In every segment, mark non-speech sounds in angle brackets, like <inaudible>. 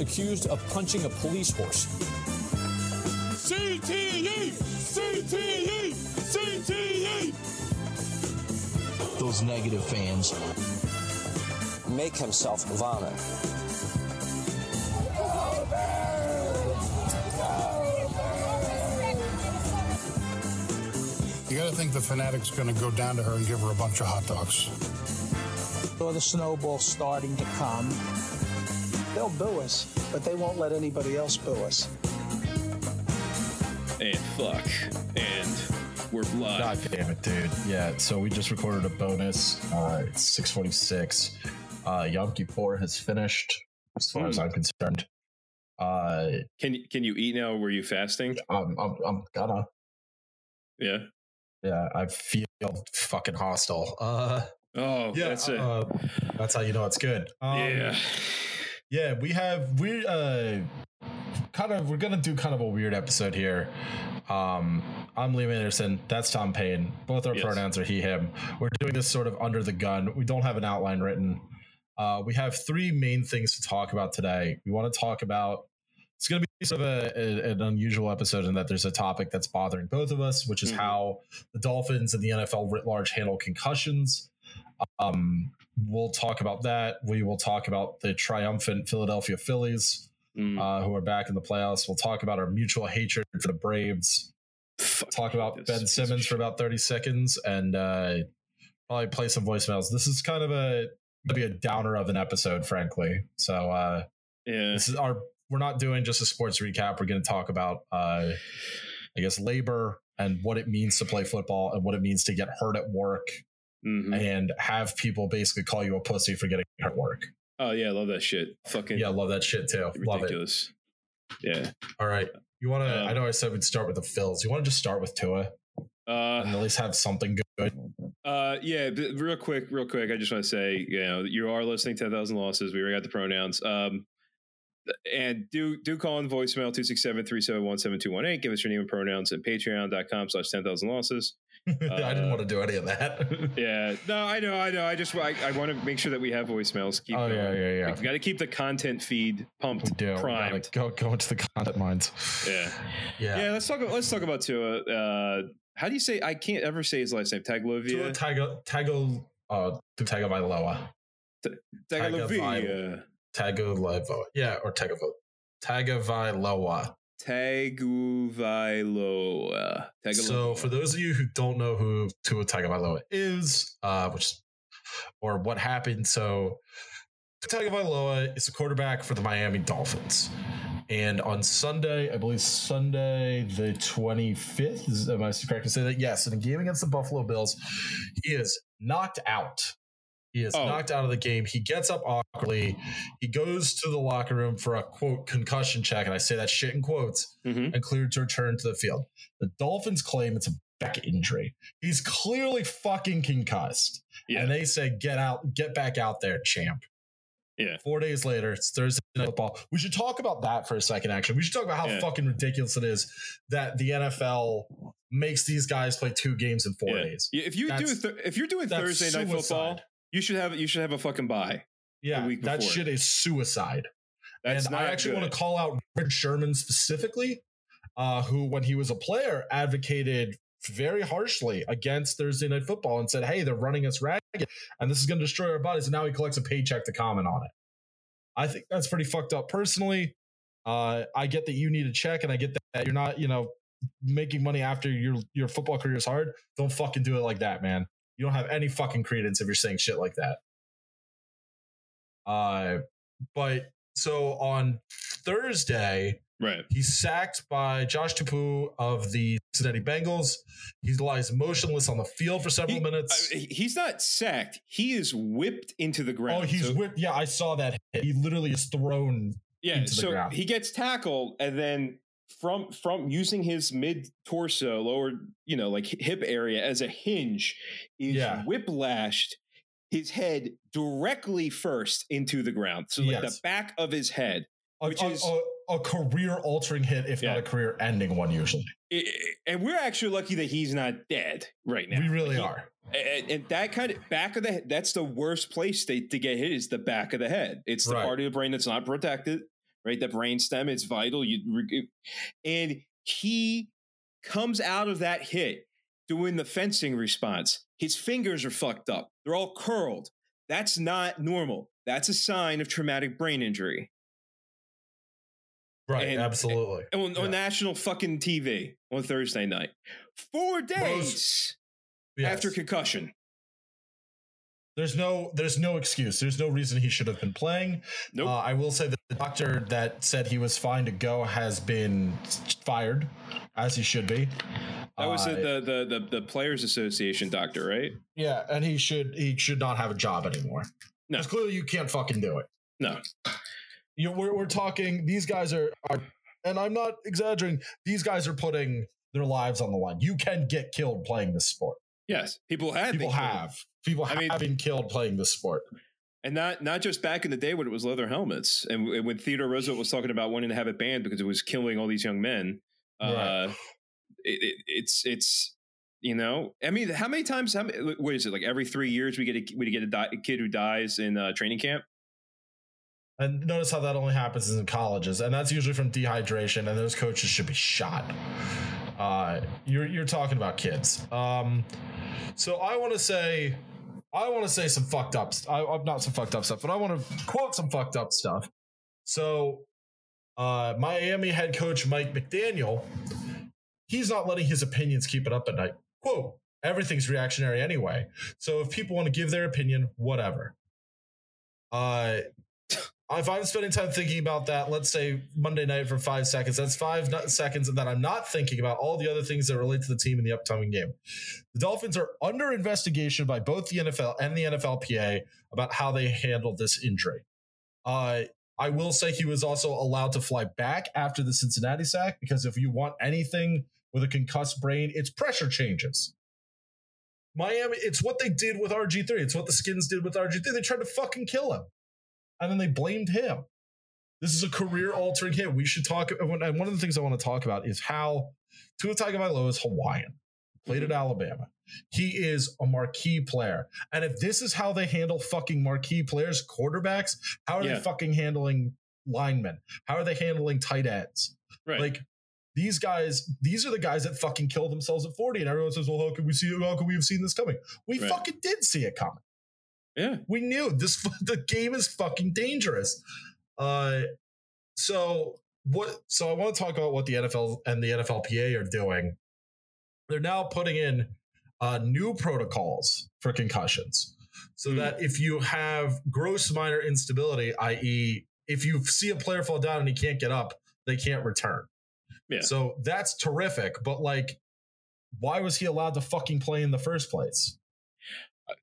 accused of punching a police horse. CTE! CTE! CTE! Those negative fans make himself vomit. You got to think the fanatic's going to go down to her and give her a bunch of hot dogs. Or the snowball starting to come. They'll boo us, but they won't let anybody else boo us. And fuck. And we're live. God damn it, dude. Yeah, so we just recorded a bonus. Uh, it's 646. Uh, Yom Kippur has finished, as far as I'm concerned. Uh, Can you can you eat now? Were you fasting? I'm, I'm, I'm gonna. Yeah. Yeah, I feel fucking hostile. Uh, Oh, yeah, that's it. uh, that's how you know it's good. Um, yeah. Yeah, we have we uh kind of we're gonna do kind of a weird episode here. Um I'm Liam Anderson, that's Tom Payne. Both our Yes. pronouns are he, him. We're doing this sort of under the gun. We don't have an outline written. Uh we have three main things to talk about today. We want to talk about it's going to be sort of a, a- an unusual episode in that there's a topic that's bothering both of us, which is Mhm. how the Dolphins and the NFL writ large handle concussions. Um, we'll talk about that. We will talk about the triumphant Philadelphia Phillies, Mm. uh, who are back in the playoffs. We'll talk about our mutual hatred for the Braves. Fuck, Talk about Ben Simmons for about 30 seconds and uh, probably play some voicemails. This is kind of a be a downer of an episode, frankly. So uh, Yeah. this is our we're not doing just a sports recap. We're going to talk about uh, I guess labor and what it means to play football and what it means to get hurt at work Mhm. and have people basically call you a pussy for getting hurt work. Oh yeah, I love that shit. Fucking Yeah, love that shit too. Love it. ridiculous. Yeah. All right. You want to? Uh, I know I said we'd start with the fills. You want to just start with Tua Uh, and at least have something good? Uh, yeah, real quick, real quick. I just want to say, you know, you are listening to 10,000 losses. We already got the pronouns. Um, and do do call in voicemail 267-371-7218. Give us your name and pronouns at patreon.com slash 10,000 losses. <laughs> I didn't Uh, want to do any of that. <laughs> Yeah. No, I know, I know. I just, I, I want to make sure that we have voicemails. Keep oh going. yeah, yeah, yeah. We got to keep the content feed pumped, We do. Primed. gotta go go into the content mines. Yeah. <laughs> Yeah. Yeah. Let's talk, let's talk about Tua. Uh, how do you say, I can't ever say his last name. Tua Taglovia? Tago Tago uh Tagovailoa. Taglovia. Tagovailoa. Yeah, or Tagovailoa. Tagovailoa. Tagovailoa. Tagovailoa. So, for those of you who don't know who Tua Tagovailoa is, uh, which or what happened, so Tagovailoa is a quarterback for the Miami Dolphins, and on Sunday, I believe Sunday the twenty fifth, is am I correct to say that? Yes, in a game against the Buffalo Bills, he is knocked out. He is Oh. knocked out of the game. He gets up awkwardly. He goes to the locker room for a quote concussion check, and I say that shit in quotes Mhm. and cleared to return to the field. The Dolphins claim it's a back injury. He's clearly fucking concussed. Yeah. And they say, get out, get back out there, champ. Yeah. Four days later, it's Thursday night football. We should talk about that for a second, actually. We should talk about how Yeah. fucking ridiculous it is that the NFL makes these guys play two games in four Yeah. days. If you do, That's- th- if you're doing Thursday night football, suicide. You should have you should have a fucking buy. Yeah, that before. shit is suicide. That's and I actually good. want to call out Richard Sherman specifically, uh, who, when he was a player, advocated very harshly against Thursday Night Football and said, "Hey, they're running us ragged, and this is going to destroy our bodies." And now he collects a paycheck to comment on it. I think that's pretty fucked up. Personally, uh, I get that you need a check, and I get that you're not, you know, making money after your your football career is hard. Don't fucking do it like that, man. You don't have any fucking credence if you're saying shit like that. Uh, but so on Thursday, Right. he's sacked by Josh Tupou of the Cincinnati Bengals. He lies motionless on the field for several He- minutes. He's not sacked. He is whipped into the ground. oh, he's So- whipped. Yeah, I saw that. hit. He literally is thrown. yeah. So ground. he gets tackled, and then from from using his mid torso, lower you know like hip area as a hinge, is Yeah. whiplashed his head directly first into the ground. So like Yes. the back of his head. A, Which a- is- a, a career-altering hit, if not a career-ending one. Usually, I- I- and we're actually lucky that he's not dead right now. we really He- are. And, and that kind of back of the head, that's the worst place to, to get hit is the back of the head. It's the Right. part of the brain that's not protected right? The brain stem, it's vital. You and he comes out of that hit doing the fencing response. His fingers are fucked up. They're all curled. That's not normal. That's a sign of traumatic brain injury. Right, And- eh, absolutely. On, Yeah. on national fucking TV on Thursday night. Four days Yes. after concussion. There's no there's no excuse. There's no reason he should have been playing. Nope. Uh, I will say that the doctor that said he was fine to go has been fired, as he should be. That was Uh, the, the the the Players Association doctor, right? yeah, and he should he should not have a job anymore. No. Clearly you can't fucking do it. No. You we're we're talking. These guys are are, and I'm not exaggerating. These guys are putting their lives on the line. You can get killed playing this sport. Yes, people have. People have. People I have mean- been killed playing this sport. and not not just back in the day when it was leather helmets, and w- when Theodore Roosevelt was talking about wanting to have it banned because it was killing all these young men. Uh, it, it, it's it's you know, I mean, how many times? How many, what is it like? Every three years we get a we get a, di- a kid who dies in uh, training camp. And notice how that only happens in colleges, and that's usually from dehydration. And those coaches should be shot. Uh, you're you're talking about kids. Um, so I want to say, I want to say some fucked up. st- I, I'm not some fucked up stuff, but I want to quote some fucked up stuff. So, uh, Miami head coach Mike McDaniel, he's not letting his opinions keep it up at night. Quote: Everything's reactionary anyway. So if people want to give their opinion, whatever. Uh, if I'm spending time thinking about that, let's say Monday night for five seconds, that's five seconds that I'm not thinking about all the other things that relate to the team in the upcoming game. The Dolphins are under investigation by both the NFL and the NFLPA about how they handled this injury. Uh, I will say he was also allowed to fly back after the Cincinnati sack because if you want anything with a concussed brain, it's pressure changes. Miami, it's what they did with RG3. It's what the Skins did with RG3. They tried to fucking kill him and then they blamed him. This is a career altering hit. We should talk. And one of the things I want to talk about is how Tua Tagovailoa is Hawaiian, played at mm-hmm. Alabama. He is a marquee player, and if this is how they handle fucking marquee players, quarterbacks, how are Yeah. they fucking handling linemen? How are they handling tight ends? Right. Like these guys, these are the guys that fucking kill themselves at 40. And everyone says, well, how could we see How could we have seen this coming? We Right. fucking did see it coming. Yeah. We knew this <laughs> the game is fucking dangerous. Uh so what so I want to talk about what the NFL and the NFLPA are doing. They're now putting in uh new protocols for concussions. So Hmm. that if you have gross motor instability, i.e., if you see a player fall down and he can't get up, they can't return. Yeah. So that's terrific. But like, why was he allowed to fucking play in the first place?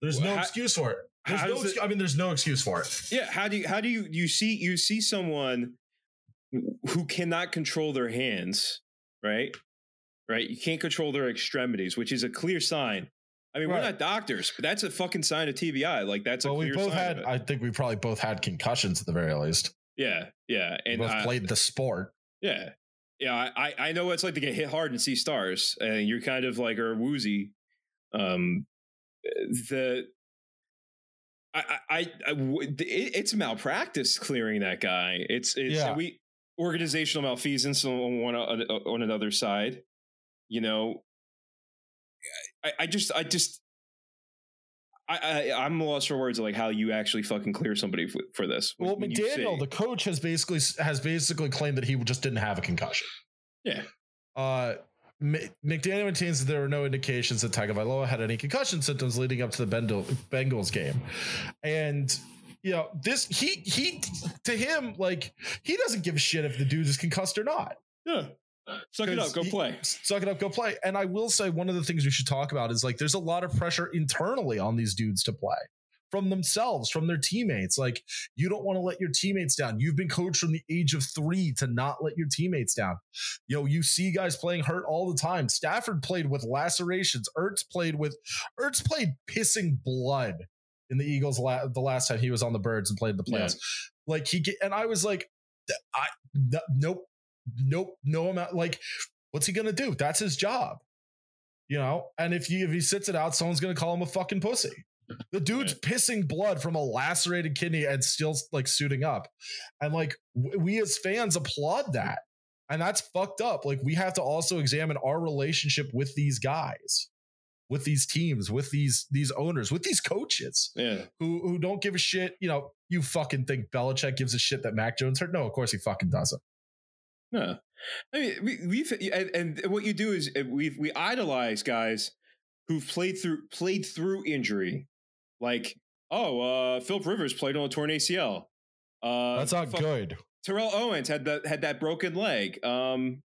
There's Well, no how- excuse for it. There's how no. it- I mean, there's no excuse for it. Yeah. How do you how do you you see you see someone who cannot control their hands, right? Right. You can't control their extremities, which is a clear sign. I mean, we're not doctors, but that's a fucking sign of TBI. Like that's a Well, we clear both sign had. I think we probably both had concussions at the very least. yeah, yeah, We both I- played the sport. Yeah. Yeah, I, I- I know what it's like to get hit hard and see stars, and you're kind of like are woozy. Um, the I I, I, it, it's malpractice clearing that guy. It's it's Yeah. we organizational malfeasance on one on, another side. You know, I, I just I just. I, I I'm lost for words of like how you actually fucking clear somebody for, for this. when- Well, when McDaniel, the coach, has basically has basically claimed that he just didn't have a concussion. Yeah. Uh, McDaniel maintains that there were no indications that Tagovailoa had any concussion symptoms leading up to the Bengals game, and you know this he he to him like he doesn't give a shit if the dude is concussed or not. yeah, suck it up, go he- play. Suck it up, go play. And I will say one of the things we should talk about is like there's a lot of pressure internally on these dudes to play from themselves, from their teammates. Like you don't want to let your teammates down. You've been coached from the age of three to not let your teammates down. You know, you see guys playing hurt all the time. Stafford played with lacerations. Ertz played with Ertz played pissing blood in the Eagles la- the last time he was on the Birds and played the Yeah. playoffs. Like he get, and I was like, I no- nope, nope, no amount. Like, what's he gonna do? That's his job, you know. And if he if he sits it out, someone's gonna call him a fucking pussy. The dude's Right. pissing blood from a lacerated kidney and still like suiting up. And like we as fans applaud that. And that's fucked up. Like we have to also examine our relationship with these guys, with these teams, with these these owners, with these coaches Yeah. who who don't give a shit. You know, you fucking think Belichick gives a shit that Mac Jones hurt? No, of course he fucking doesn't. No, I mean we, we've and, and what you do is uh, we we idolize guys who've played through played through injury, like oh uh Philip Rivers played on a torn ACL. Uh, That's not good. Terrell Owens had that had that broken leg. Um,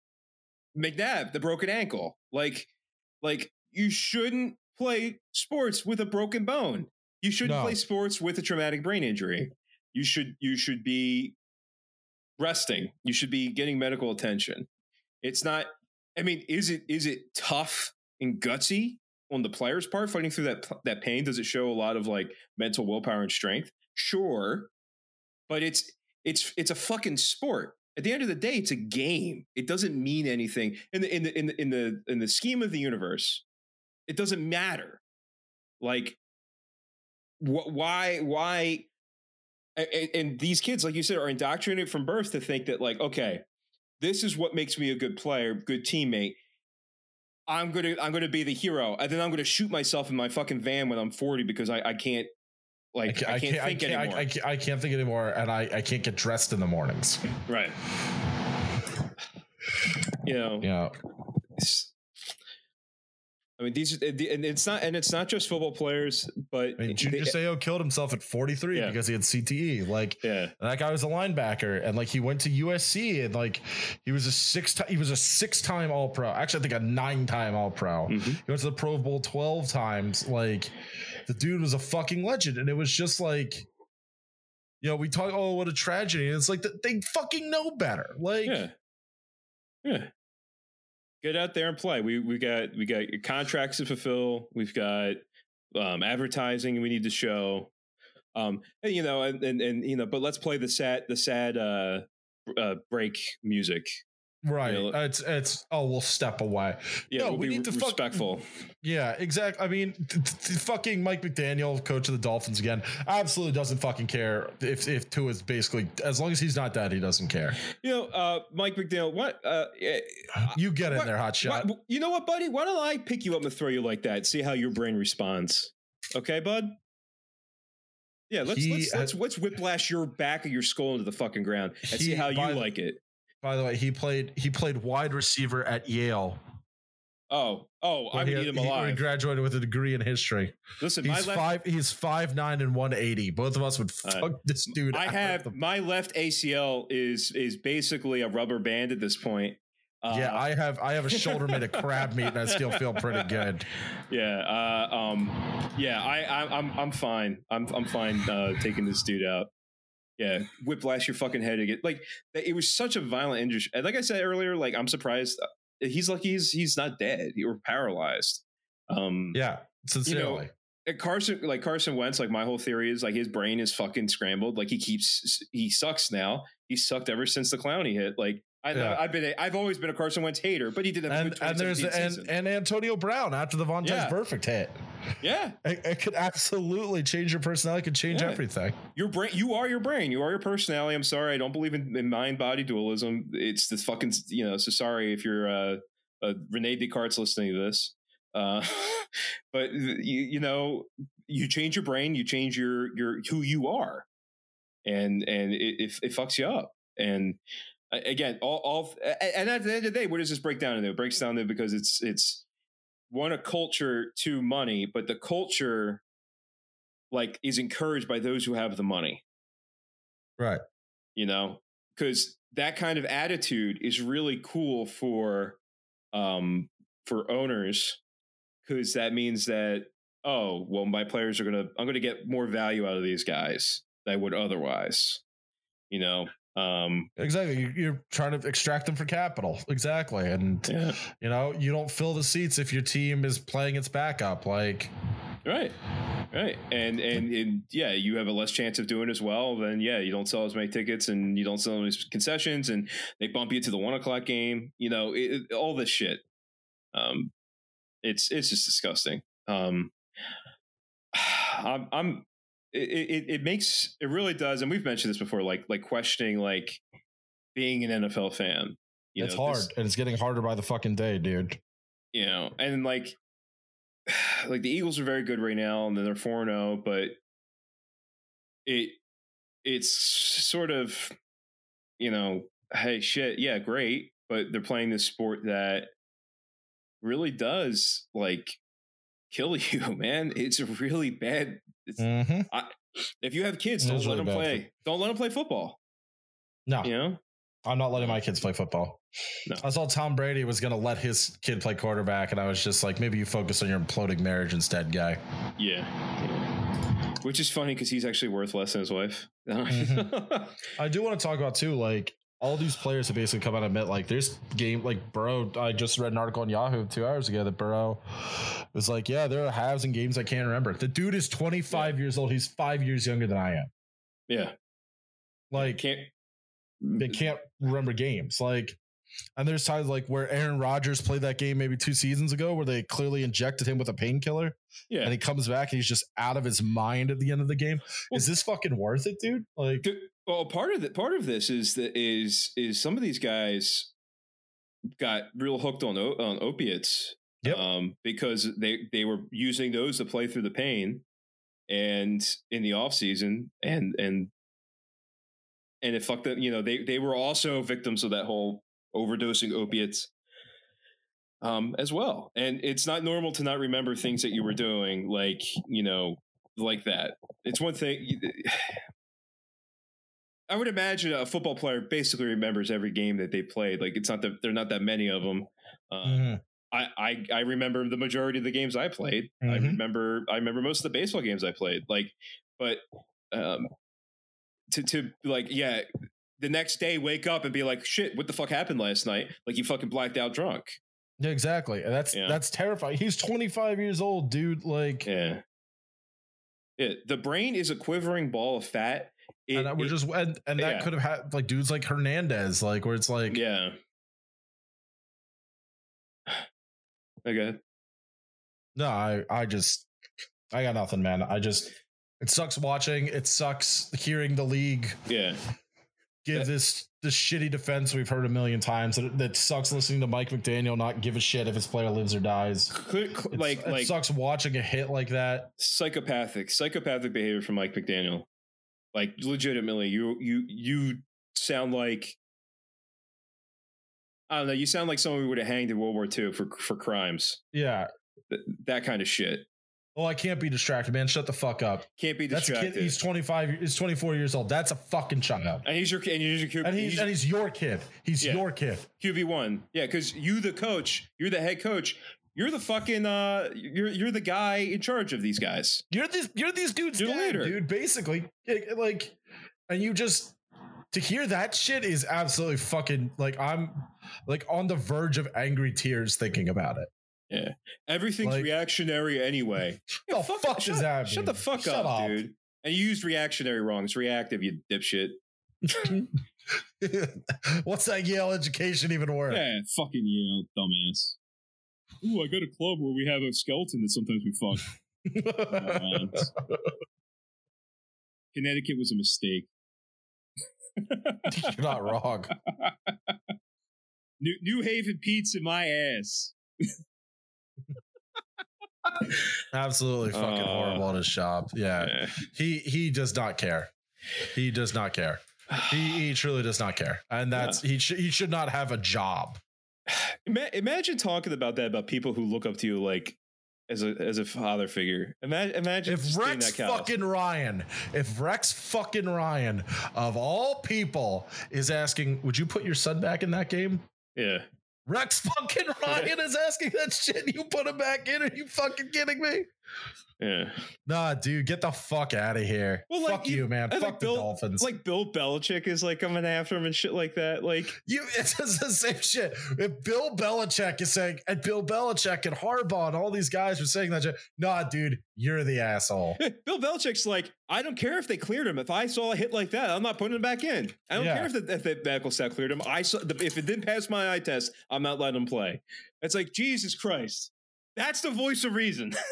McNabb the broken ankle. Like like you shouldn't play sports with a broken bone. You shouldn't No. play sports with a traumatic brain injury. You should you should be resting. You should be getting medical attention. It's not I mean, is it is it tough and gutsy on the player's part fighting through that that pain? Does it show a lot of like mental willpower and strength? Sure. But it's it's it's a fucking sport. At the end of the day, it's a game. It doesn't mean anything in the in the in the in the in the scheme of the universe. It doesn't matter. Like, wh- why why? a- a- And these kids, like you said, are indoctrinated from birth to think that, like, okay, this is what makes me a good player, good teammate. I'm gonna I'm gonna be the hero, and then I'm gonna shoot myself in my fucking van when I'm 40 because I, I can't like I can't, I think can't, anymore. I, I can't, I can't think anymore, and I, I can't get dressed in the mornings. right. You know, Yeah, I mean, these and it's not and it's not just football players, but I mean, Junior they- Seau killed himself at 43 Yeah. because he had CTE. Like yeah, that guy was a linebacker, and like he went to USC, and like he was a six time, he was a six time All Pro. Actually, I think a nine time All Pro. Mhm. He went to the Pro Bowl 12 times. Like the dude was a fucking legend, and it was just like. You know, we talk, oh, what a tragedy. And it's like th- they fucking know better. Like, yeah, yeah. Get out there and play. We we got we got contracts to fulfill. We've got um, advertising we need to show. Um, and you know, and, and and you know, but let's play the sad the sad uh, uh break music. Right. You know, it's, it's, oh, we'll step away. Yeah, No, we'll we be need to fuck- respectful. Yeah, exactly. I mean, t- t- fucking Mike McDaniel, coach of the Dolphins again, absolutely doesn't fucking care if if Tua is basically as long as he's not dead, he doesn't care. You know, uh, Mike McDaniel. What? Uh, <sighs> You get in What- there, hot shot. What- you know what, buddy? Why don't I pick you up and throw you like that? See how your brain responds. Okay, bud. Yeah, let's He let's, let's let's whiplash your back of your skull into the fucking ground and see how you like it. By the way, he played he played wide receiver at Yale. Oh, oh, I would he, need him he- he graduated with a degree in history. Listen, He's left, five. He's five nine and one eighty. Both of us would Uh, fuck this dude. I out have the- my left ACL is is basically a rubber band at this point. Uh, yeah, I have. I have a shoulder made of <laughs> crab meat, and I still feel pretty good. Yeah, uh, um, yeah, I, I, I'm, I'm fine. I'm, I'm fine uh, taking this dude out. Yeah, whiplash your fucking head again. Like it was such a violent injury. And like I said earlier, like I'm surprised uh, he's lucky he's he's not dead or paralyzed. Um, Yeah, sincerely. and Carson, like Carson Wentz, like my whole theory is like his brain is fucking scrambled. Like he keeps he sucks now. He sucked ever since the Clowney hit. Like I, Yeah. I've been, a, I've always been a Carson Wentz hater, but he did a and and there's and, and Antonio Brown after the Vontaze Yeah. Burfict hit. yeah, <laughs> It, it could absolutely change your personality. It could change Yeah. everything. your brain you are your brain you are your personality i'm sorry i don't believe in, in mind body dualism it's this fucking you know so sorry if you're uh, uh rene descartes listening to this uh <laughs> but you you know you change your brain you change your your who you are and and it, it, it fucks you up and again all all and at the end of the day what does this break down into? It breaks down to because it's it's one a culture two money but the culture like is encouraged by those who have the money. Right. you know? Because that kind of attitude is really cool for um for owners because that means that oh well my players are gonna i'm gonna get more value out of these guys than i would otherwise you know um Exactly. You- You're trying to extract them for capital. Exactly. And yeah you know, you don't fill the seats if your team is playing its backup. Like right right and, and and yeah you have a less chance of doing as well then yeah you don't sell as many tickets and you don't sell as many concessions and they bump you to the one o'clock game you know it, it- all this shit um it's it's just disgusting um <sighs> I'm, I'm it, it, it makes it really does, and we've mentioned this before, like like questioning like being an NFL fan. You it's know, hard, this- and it's getting harder by the fucking day, dude. you know, and like <sighs> like the Eagles are very good right now, and then they're four zero, oh, but it it's sort of you know, hey shit, yeah, great, but they're playing this sport that really does like kill you, <laughs> man. It's a really bad. It's, Mm-hmm. if you have kids, don't let really them play. Don't let them play football. No, You know, I'm not letting my kids play football. No. I saw Tom Brady was going to let his kid play quarterback, and I was just like, maybe you focus on your imploding marriage instead, guy. yeah. Which is funny because he's actually worth less than his wife. <laughs> <laughs> I do want to talk about too, like all these players have basically come out and admit, like there's game, like Burrow. I just read an article on Yahoo two hours ago that Burrow was like, yeah, there are halves and games I can't remember. The dude is 25 years old. He's five years younger than I am. yeah. Like Can't. they can't remember games. Like, and there's times like where Aaron Rodgers played that game maybe two seasons ago where they clearly injected him with a painkiller Yeah. and he comes back and he's just out of his mind at the end of the game. Well- is this fucking worth it, dude? Like, Dude, well, part of the part of this is that is is some of these guys got real hooked on on opiates. Yep. Um, because they they were using those to play through the pain, and in the off season, and and and it fucked them. You know, they they were also victims of that whole overdosing opiates. Um, as well, and it's not normal to not remember things that you were doing, like you know, like that. It's one thing. I would imagine a football player basically remembers every game that they played. Like it's not that there are not that many of them. Uh, mhm. I, I I remember the majority of the games I played. I Mhm. remember I remember most of the baseball games I played. Like, but um, to to like yeah, the next day wake up and be like, shit, what the fuck happened last night? Like you fucking blacked out drunk. Yeah, exactly. That's Yeah. that's terrifying. He's 25 years old, dude. Like, Yeah. Yeah, the brain is a quivering ball of fat. It- and we're it- just and, and that yeah. could have had like dudes like Hernandez, like where it's like, yeah. Okay. no, I I just I got nothing, man. I just it sucks watching. It sucks hearing the league Yeah. give That- this this shitty defense we've heard a million times. That, that sucks listening to Mike McDaniel not give a shit if his player lives or dies. Cl- cl- like it like sucks watching a hit like that. psychopathic psychopathic behavior from Mike McDaniel. Like legitimately, you you you sound like I don't know. You sound like someone we would have hanged in World War II for for crimes. Yeah. Th- that kind of shit Oh, I can't be distracted, man. Shut the fuck up. can't be That's a distracted. kid. He's 25. He's 24 years old. That's a fucking child. and he's your and he's your Q- And he's, he's and he's your kid. He's Yeah. your kid. QB one. Yeah, because you the coach, you're the head coach. You're the fucking uh you're you're the guy in charge of these guys. You're these you're these dudes You're the dad, leader. dude. Basically, Like- and you just to hear that shit is absolutely fucking like I'm like on the verge of angry tears thinking about it. Yeah. Everything's Like- reactionary anyway. <laughs> The fuck shut, does that Shut mean? the fuck Shut up, up. dude. And you used reactionary wrong. It's reactive, you dipshit. <laughs> What's that Yale education even worth? Yeah, fucking Yale, dumbass. Ooh, I got a club where we have a skeleton that sometimes we fuck. Morons. <laughs> Connecticut was a mistake. You're not wrong. New, New Haven pizza, my ass. <laughs> Absolutely fucking Uh, horrible at his job. Yeah. Yeah. He he does not care. He does not care. He, he truly does not care, and that's he should he should not have a job. <sighs> Ima- imagine talking about that about people who look up to you like as a as a father figure. Imagine, imagine If Rex fucking Ryan, if Rex fucking Ryan of all people is asking, would you put your son back in that game? yeah. Rex fucking <laughs> Ryan is asking that shit. You put him back in? Are you fucking kidding me? Yeah. Nah, dude, get the fuck out of here. Well, like, fuck you, you- man. Fuck like, the Bill- Dolphins. Like Bill Belichick is like coming after him and shit like that. Like You, <laughs> it's the same shit. If Bill Belichick is saying, and Bill Belichick and Harbaugh and all these guys are saying that shit, nah, dude, you're the asshole. <laughs> Bill Belichick's like, I don't care if they cleared him. If I saw a hit like that, I'm not putting him back in. I don't Yeah. care if the, if the medical staff cleared him. I saw if it didn't pass my eye test, I'm not letting him play. It's like Jesus Christ. That's the voice of reason. <laughs>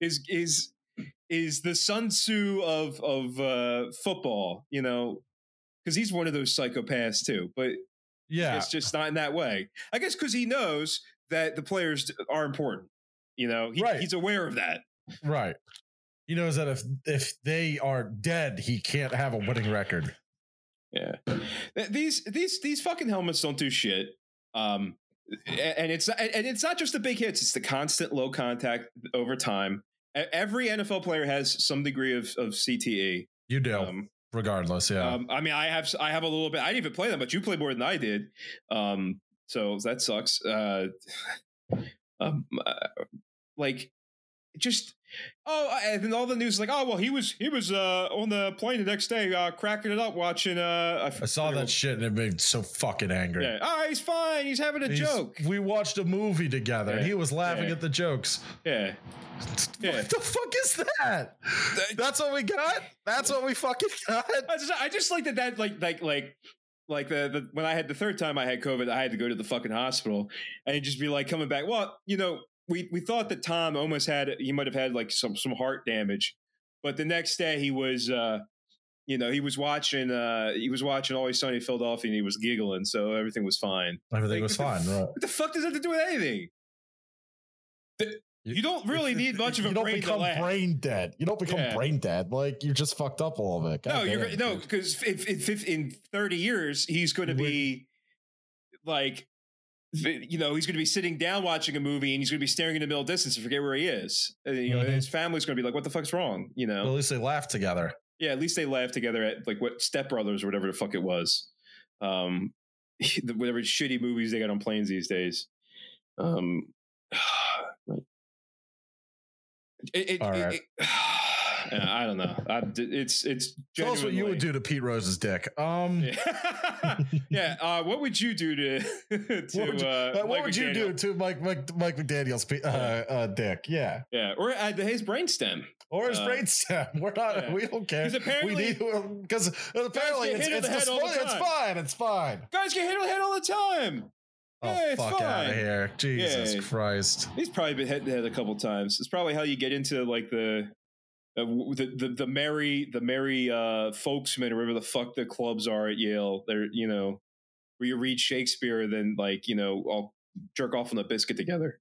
is is is the Sun Tzu of of uh, football. You know, because he's one of those psychopaths too. But Yeah. it's just not in that way. I guess because he knows that the players are important. You know, he, Right. he's aware of that. Right. He knows that if if they are dead, he can't have a winning record. Yeah. These these these fucking helmets don't do shit. Um and it's and it's not just the big hits, it's the constant low contact over time. Every NFL player has some degree of, of CTE. You do, Um, regardless. Yeah. um, I mean, I have I have a little bit. I didn't even play them, but you played more than I did. Um, so that sucks. Uh, <sighs> um, uh, like just oh, and then all the news is like, oh well, he was he was uh on the plane the next day, uh, cracking it up watching. Uh, I saw that shit and it made me so fucking angry. Yeah. Oh, he's fine. He's having a He's- joke. We watched a movie together and he was laughing Yeah. at the jokes. Yeah. <laughs> Yeah. What the fuck is that? That's what we got? That's what we fucking got? I just, I just like that. That like like like like the, the when I had the third time I had COVID, I had to go to the fucking hospital and just be like coming back. Well, you know, we we thought that Tom almost had he might have had like some some heart damage, but the next day he was. uh you know, he was watching. uh He was watching Always Sunny in Philadelphia, and he was giggling, so everything was fine. Everything Like, was fine, the, right? What the fuck does that have to do with anything? The- You don't really need much of a you don't brain become brain dead. You don't become Yeah. brain dead. Like you just fucked up a little bit. No, God you're damn, no because if, if, if in thirty years he's going to be like, you know, he's going to be sitting down watching a movie and he's going to be staring in the middle distance and forget where he is. And, you know, Mhm. his family's going to be like, "What the fuck's wrong?" You But at least they laughed together. Yeah, at least they laugh together at like what Step Brothers or whatever the fuck it was. Um, <laughs> the- whatever shitty movies they got on planes these days. Um, <sighs> it, it, All it- right. <sighs> yeah, I don't know. I, it's it's Tell us what you would do to Pete Rose's dick. Um Yeah. <laughs> yeah. Uh, what would you do to <laughs> to what would you, uh, uh, what Mike would you do to Mike Mike, Mike McDaniel's uh, uh, dick? Yeah, Yeah, or uh, his brainstem. or his Uh, brainstem. <laughs> We're not. yeah. We don't care. apparently- we need because apparently it's, it's, the it's fine. It's fine. Guys get hit on the head all the time. Oh Yeah, it's fuck out of here! Jesus Yeah. Christ! He's probably been hit in the head a couple times. It's probably how you get into like the. Uh, the, the the merry the merry uh folksmen or whatever the fuck the clubs are at Yale they're you know where you read Shakespeare then like you know all jerk off on the biscuit together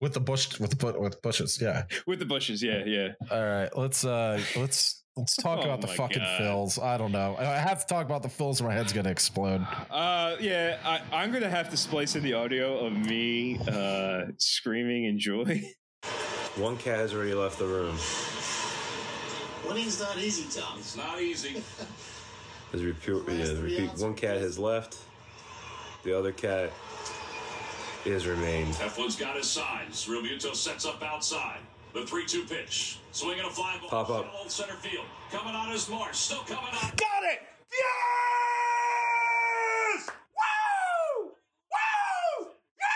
With the bush, with the with bushes. Yeah. with the bushes yeah yeah All right. Let's uh let's let's talk <laughs> Oh about the fucking God. fills. I don't know. I have to talk about the fills, or my head's gonna explode. Uh, yeah, I, I'm gonna have to splice in the audio of me uh, screaming in joy. <laughs> One cat has already left the room. Winning's not easy, Tom. It's not easy. <laughs> As repeat, yeah, repeat. One cat has left. The other cat is remained. Eflin's got his signs. Real sets up outside. The 3 2 pitch. Swinging a fly ball. Pop up. Shallow center field. Coming on is Marsh. Still coming on. Got it! Yes! Woo! Woo! Yeah!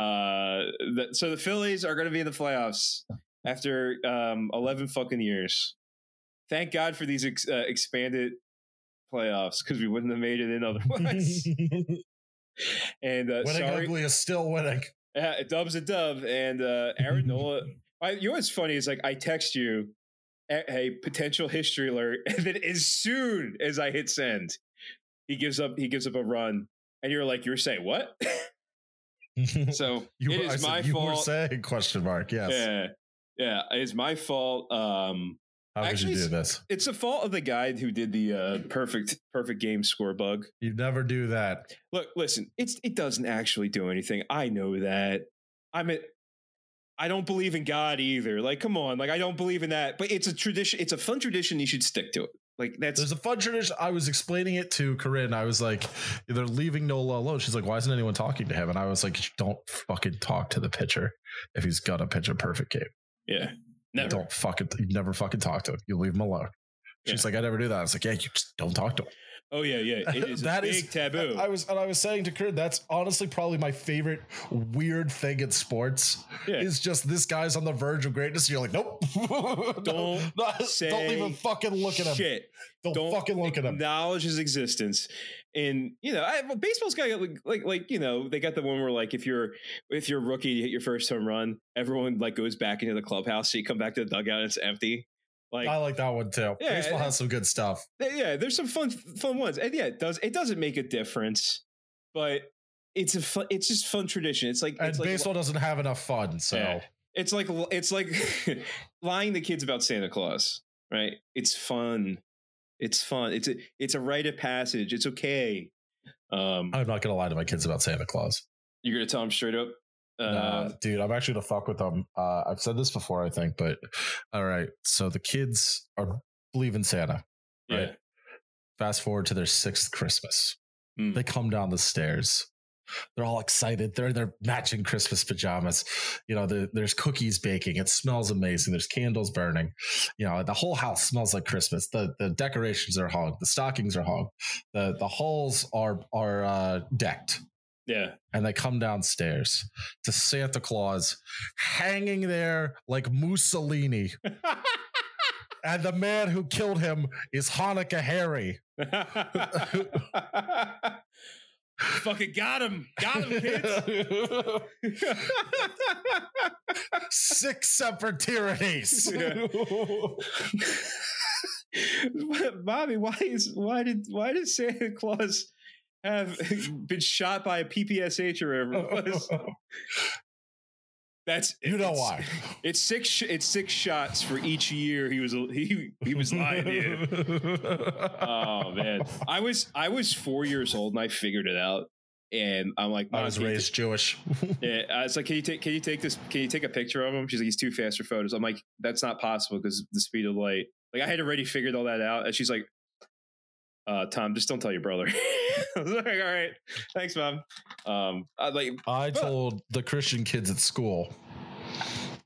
Uh, the, so the Phillies are gonna be in the playoffs after um, 11 fucking years. Thank God for these ex- uh, expanded playoffs because we wouldn't have made it in otherwise. <laughs> and uh, winning sorry, ugly is still winning. Yeah, a dub's a dub. And uh, Aaron <laughs> Nola, I, you know what's funny is like I text you a, a potential history alert, <laughs> and then as soon as I hit send, he gives up. He gives up a run, and you're like, you're saying what? <laughs> so you, it is said my you were fault. saying question mark. Yes. Yeah, yeah, it's my fault. Um, How Actually, you do this? it's the fault of the guy who did the uh, perfect perfect game score bug. You never do that. Look, listen, it's it doesn't actually do anything. I know that. I'm a, I don't believe in God either. Like, come on, like I don't believe in that. But it's a tradition. It's a fun tradition. You should stick to it. Like that's There's a fun tradition. I was explaining it to Corinne. I was like, they're leaving Nola alone. She's like, why isn't anyone talking to him? And I was like, don't fucking talk to the pitcher if he's gonna pitch a perfect game. yeah. Never. Don't fucking you never fucking talk to him. You leave him alone. She's Yeah. like, I never do that. I was like, yeah, you just don't talk to him. Oh yeah, yeah. It is <laughs> That a is- big taboo. I was and I was saying to Kurt, that's honestly probably my favorite weird thing in sports. Yeah. Is just this guy's on the verge of greatness. And you're like, nope. <laughs> Don't don't say even fucking look at him. Shit. Don't, fucking look at him. Acknowledge his existence. And you know, I, well, baseball's got like, like like you know they got the one where like if you're if you're a rookie you hit your first home run, everyone like goes back into the clubhouse. So you come back to the dugout and it's empty. Like I like that one too. Yeah, Baseball has some good stuff. yeah, there's some fun fun ones, and yeah, it does it doesn't make a difference, but it's a fun, it's just fun tradition. It's like And it's like baseball doesn't have enough fun. So Yeah. it's like it's like <laughs> lying to kids about Santa Claus, right? It's fun. It's fun. It's a it's a rite of passage. It's okay. Um, I'm not gonna lie to my kids about Santa Claus. you're gonna tell them straight up. Uh, Nah, dude, I'm actually gonna fuck with them. Uh, I've said this before, I think, but all right. So the kids are believe in Santa. yeah. right. Fast forward to their sixth Christmas. Hmm. They come down the stairs. They're all excited. They're in their matching Christmas pajamas. You know, the, there's cookies baking. It smells amazing. There's candles burning. You know, the whole house smells like Christmas. The the decorations are hung. The stockings are hung. The the halls are are uh, decked Yeah. and they come downstairs to Santa Claus hanging there like Mussolini. <laughs> and the man who killed him is Hanukkah Harry. <laughs> Fucking got him. Got him, kids. <laughs> Sic semper tyrannis. Bobby, why is why did why did Santa Claus have <laughs> been shot by a PPSH or whatever it was? <laughs> That's you know it's- why. <laughs> It's six. It's six shots for each year he was he he was lying to you. Oh man, I was I was four years old and I figured it out, and I'm like, I was raised Jewish. yeah, I was like, can you take can you take this? Can you take a picture of him? She's like, he's too fast for photos. I'm like, that's not possible because the speed of light. Like I had already figured all that out, and she's like, uh, Tom, just don't tell your brother. I was like, all right, thanks, mom. Um, I like I But- told the Christian kids at school.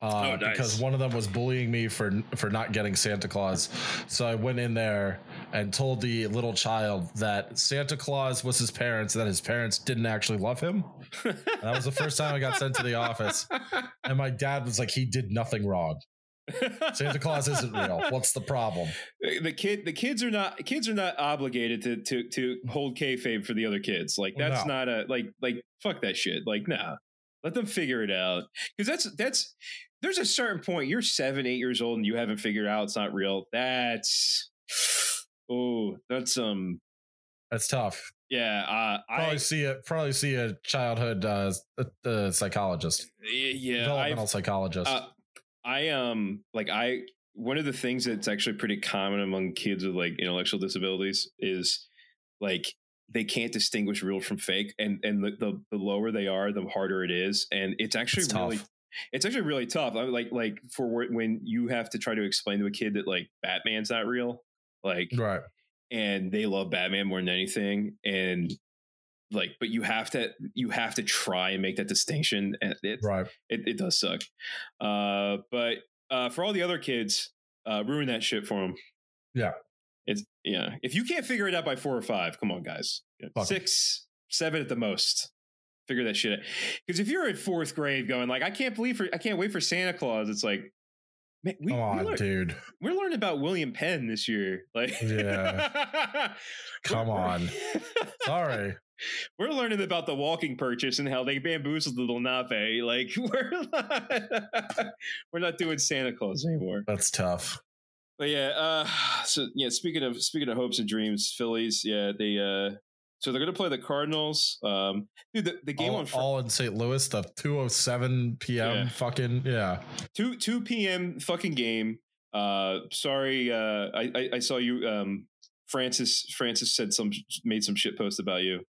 Uh, Oh, nice. Because one of them was bullying me for for not getting Santa Claus, so I went in there and told the little child that Santa Claus was his parents, and that his parents didn't actually love him. And <laughs> that was the first time I got sent to the office, and my dad was like, "He did nothing wrong. Santa Claus isn't real. What's the problem?" the kid the kids are not kids are not obligated to to to hold kayfabe for the other kids. Like that's No. not a like like fuck that shit. Like nah, let them figure it out because that's that's there's a certain point you're seven eight years old and you haven't figured out it's not real. That's oh that's um That's tough. yeah uh, Probably I see a probably see a childhood uh, uh, psychologist, yeah developmental I've, psychologist. Uh, I um like I one of the things that's actually pretty common among kids with like intellectual disabilities is like they can't distinguish real from fake and and the the, the lower they are the harder it is and it's actually It's really tough. it's actually really tough I, like like for when you have to try to explain to a kid that like batman's not real like right. and they love batman more than anything and like but you have to you have to try and make that distinction and it, Right. it, it does suck. Uh, but uh, for all the other kids, uh, ruin that shit for them. Yeah. It's yeah. If you can't figure it out by four or five, come on, guys. Fuck. Six, seven at the most. Figure that shit out. Because if you're in fourth grade going like, I can't believe for I can't wait for Santa Claus. It's like, man, we, Come we on, dude. we're learning about William Penn this year. Like, Yeah. <laughs> Come on. <laughs> Sorry. <laughs> we're learning about the walking purchase and how they bamboozled Lenape. Like <laughs> we're not, we're not doing Santa Claus anymore. That's tough. But yeah, uh, <sighs> so yeah. Speaking of speaking of hopes and dreams, Phillies. Yeah, they uh, so they're gonna play the Cardinals. Um, dude, the, the game all, on Fri- all in St. Louis, the 207 p.m. Yeah. fucking yeah. two two p.m. fucking game. Uh, sorry, uh, I, I I saw you. Um, Francis Francis said some made some shit post about you.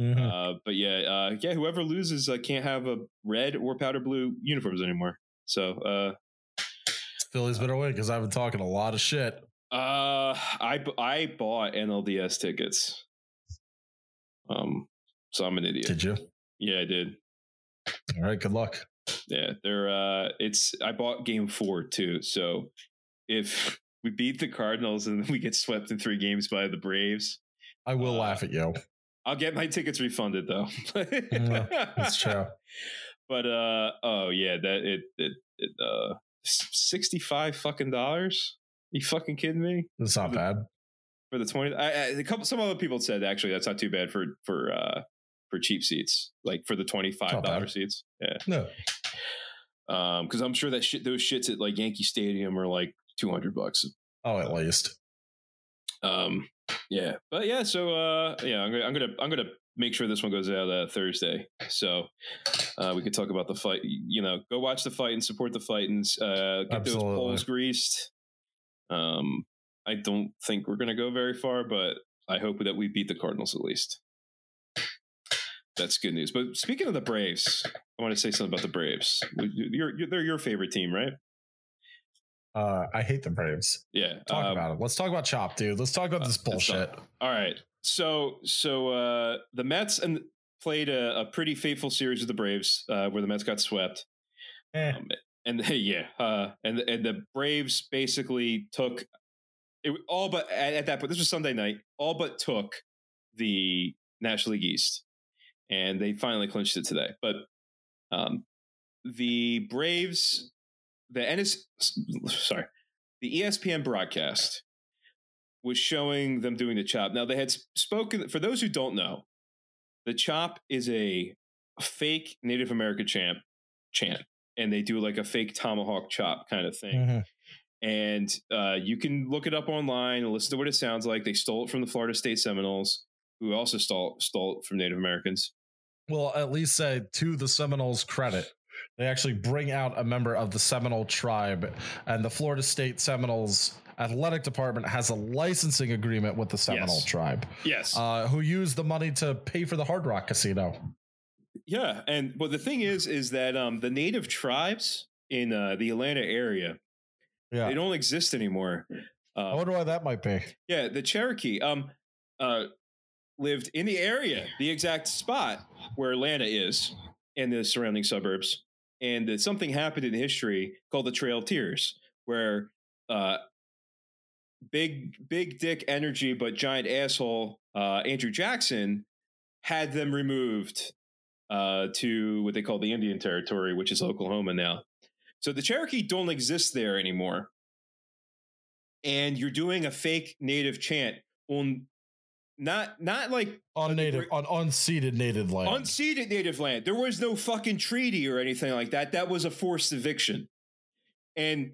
Mhm. Uh, but yeah, uh, yeah, whoever loses uh, can't have a red or powder blue uniforms anymore. So, uh, Phillies better win because I've been talking a lot of shit. uh, I I bought NLDS tickets. Um, so I'm an idiot. Did you? Yeah, I did. All right. Good luck. Yeah, they're uh, it's I bought game four too. So if we beat the Cardinals and we get swept in three games by the Braves, I will Uh, laugh at you. I'll get my tickets refunded though. <laughs> <laughs> That's true. But uh oh yeah, that it it, it uh sixty five fucking dollars. You fucking kidding me? That's not bad. For the twenty, I, I, a couple some other people said actually that's not too bad for for uh for cheap seats, like for the twenty five dollar seats. Yeah, No. um, because I'm sure that shit those shits at like Yankee Stadium are like two hundred bucks. Oh, at least. Um, yeah, but yeah, so uh, yeah, I'm gonna I'm gonna I'm gonna make sure this one goes out uh, Thursday, so uh, we can talk about the fight. You know, go watch the fight and support the fight and uh, get those poles greased. Um, I don't think we're gonna go very far, but I hope that we beat the Cardinals at least. That's good news. But speaking of the Braves, I want to say something about the Braves. You're, you're, they're your favorite team, right? Uh, I hate the Braves. Yeah. Talk um, about it. Let's talk about Chop, dude. Let's talk about this bullshit. All right. So so uh the Mets and played a, a pretty fateful series with the Braves, uh, where the Mets got swept. Eh. Um, and <laughs> yeah, uh, and and the Braves basically took it all but at, at that point. This was Sunday night. All but took the National League East, and they finally clinched it today. But um, the Braves, the NS, sorry, the ESPN broadcast was showing them doing the chop. Now they had spoken. For those who don't know, the chop is a fake Native American champ chant, and they do like a fake tomahawk chop kind of thing. Mhm. And uh, you can look it up online and listen to what it sounds like. They stole it from the Florida State Seminoles, who also stole stole it from Native Americans. Well, at least say to the Seminoles' credit, they actually bring out a member of the Seminole tribe, and the Florida State Seminoles athletic department has a licensing agreement with the Seminole Yes. tribe, Yes. uh, who use the money to pay for the Hard Rock Casino. Yeah, and but the thing is, is that um, the native tribes in uh, the Atlanta area Yeah, they don't exist anymore. I Uh, wonder why that might be. yeah, the Cherokee um uh lived in the area, the exact spot where Atlanta is, and the surrounding suburbs. And that something happened in history called the Trail of Tears, where uh, big big dick energy but giant asshole uh, Andrew Jackson had them removed uh, to what they call the Indian Territory, which is Oklahoma now. So the Cherokee don't exist there anymore. And you're doing a fake native chant on not not like On native, on unceded native land. unceded native land. There was no fucking treaty or anything like that. That was a forced eviction. And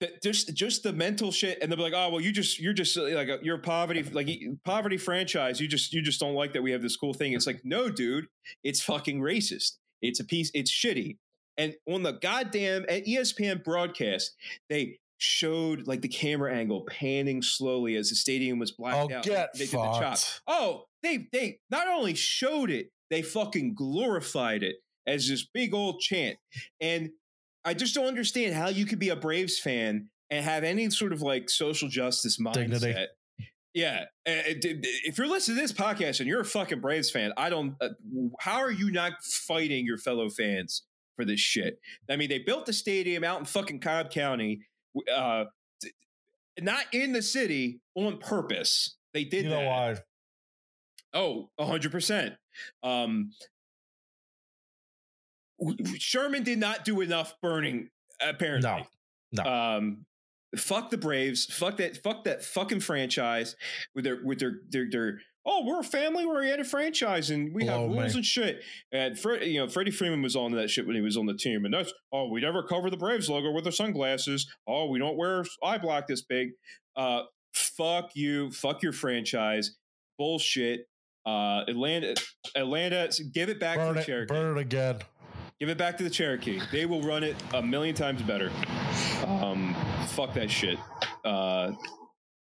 that just just the mental shit and they'll be like, "Oh, well you just you're just uh, like a, you're a poverty like poverty franchise. You just you just don't like that we have this cool thing." It's like, "No, dude. It's fucking racist. It's a piece it's shitty." And on the goddamn at ESPN broadcast, they showed like the camera angle panning slowly as the stadium was blacked Oh, out. get they did the chop. fucked. Oh, they they not only showed it, they fucking glorified it as this big old chant. And I just don't understand how you could be a Braves fan and have any sort of like social justice mindset. Dignity. Yeah, if you're listening to this podcast and you're a fucking Braves fan, I don't. Uh, how are you not fighting your fellow fans for this shit? I mean, they built the stadium out in fucking Cobb County, uh, not in the city on purpose. They did you know that. why? Oh, 100%. Um, Sherman did not do enough burning, apparently. No, no. Um, fuck the Braves. Fuck that. Fuck that fucking franchise with their with their their their. Oh, we're a family oriented franchise and we have Blow rules me. and shit. And Fred, you know, Freddie Freeman was on that shit when he was on the team. And that's oh, we never cover the Braves logo with our sunglasses. Oh, we don't wear eye block this big. Uh, fuck you. Fuck your franchise. Bullshit. Uh, Atlanta, Atlanta, give it back burn to the it, Cherokee. burn it again. Give it back to the Cherokee. They will run it a million times better. Um, fuck that shit. Uh,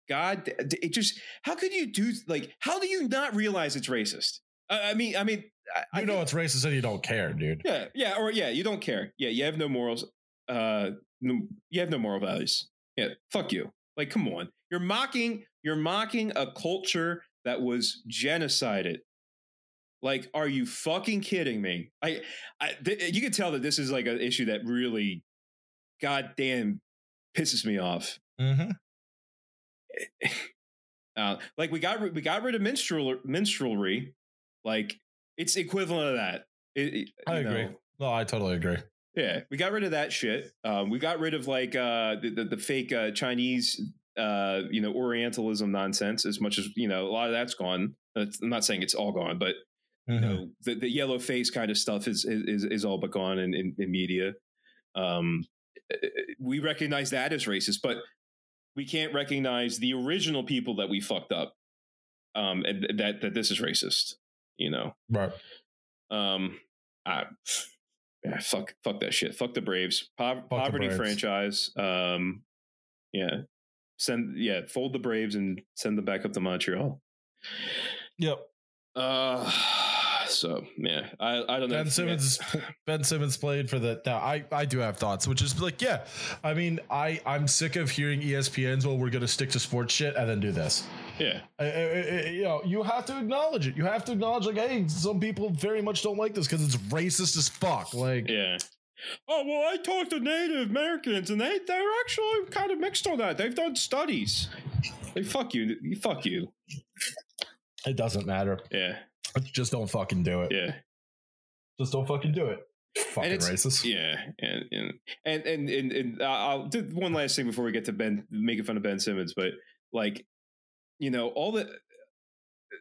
God, it just how could you do like how do you not realize it's racist? I, I mean, I mean, I, I You know think- it's racist and you don't care, dude. yeah, yeah, or yeah, you don't care. Yeah, you have no morals. Uh, no, you have no moral values. Yeah, fuck you. Like, come on, you're mocking, you're mocking a culture that was genocided. Like, are you fucking kidding me? I, I th- you can tell that this is like an issue that really, goddamn, pisses me off. Mm-hmm. <laughs> Uh, like we got we got rid of minstrel minstrelry. Like it's equivalent of that. It, it- I agree. know, No, I totally agree. yeah, we got rid of that shit. Um, we got rid of like uh, the, the the fake uh, Chinese, uh, you know, Orientalism nonsense. As much as you know, a lot of that's gone. That's, I'm not saying it's all gone, but you know, the, the yellow face kind of stuff is is is all but gone in, in, in media. Um, we recognize that as racist, but we can't recognize the original people that we fucked up. Um, and that that this is racist. You know, Right. um, I, yeah, fuck, fuck that shit. Fuck the Braves. Po- the poverty Braves. franchise. Um, yeah, send yeah, fold the Braves and send them back up to Montreal. Yep. Uh, so yeah, I I don't know. Ben Simmons <laughs> Ben Simmons played for the now I I do have thoughts which is like yeah I mean I I'm sick of hearing ESPN's well we're going to stick to sports shit and then do this Yeah, I- I- I- you know you have to acknowledge it you have to acknowledge like hey some people very much don't like this because it's racist as fuck like yeah. Oh well, I talked to Native Americans, and they they're actually kind of mixed on that. They've done studies. Like fuck you, you fuck you. it doesn't matter Yeah, just don't fucking do it yeah. just don't fucking do it fucking racist Yeah, and and and and and, and I'll do one last thing before we get to Ben making fun of Ben Simmons, but like, you know, all the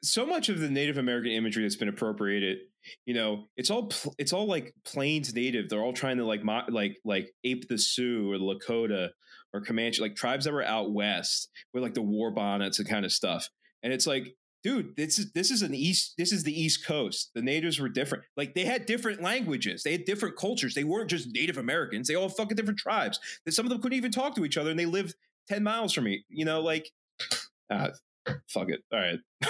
so much of the Native American imagery that's been appropriated, you know, it's all pl- it's all like Plains Native. They're all trying to like mo- like like ape the Sioux or Lakota or Comanche, like tribes that were out west with like the war bonnets and kind of stuff. And it's like, dude, this is this is an east this is the East Coast. The natives were different. Like they had different languages, they had different cultures. They weren't just Native Americans. They all fucking different tribes. That some of them couldn't even talk to each other, and they lived ten miles from me. You know, like <sniffs> ah, fuck it. All right, <laughs>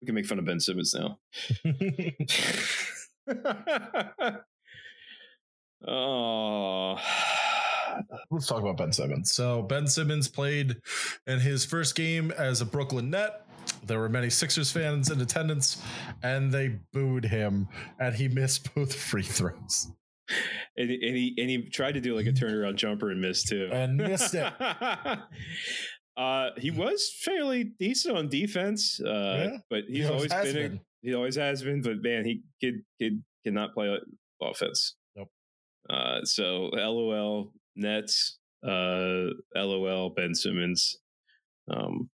we can make fun of Ben Simmons now. <laughs> oh, let's talk about Ben Simmons. So Ben Simmons played in his first game as a Brooklyn Net. There were many Sixers fans in attendance, and they booed him, and he missed both <laughs> free throws. and, and he and he tried to do like a turnaround jumper and missed too, And missed it. <laughs> uh, he was fairly decent on defense, uh, Yeah. but He he's always always has been, a- he always has been. But man, he kid kid cannot play offense. Nope. Uh, so LOL Nets, uh, LOL Ben Simmons. Um,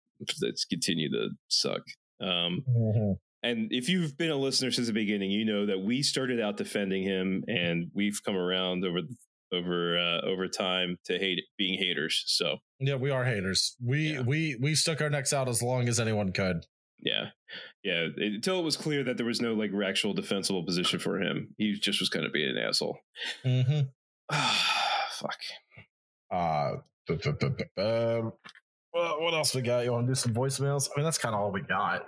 let's continue to suck. Um, and if you've been a listener since the beginning, you know that we started out defending him, and we've come around over over uh, over time to hate being haters. So Yeah, we are haters. We Yeah. we we stuck our necks out as long as anyone could. yeah, yeah. Until it was clear that there was no like actual defensible position for him, he just was going to be an asshole. Mm-hmm. <sighs> Fuck. Uh, bu- bu- bu- um, what, else we got? You want to do some voicemails? I mean, that's kind of all we got.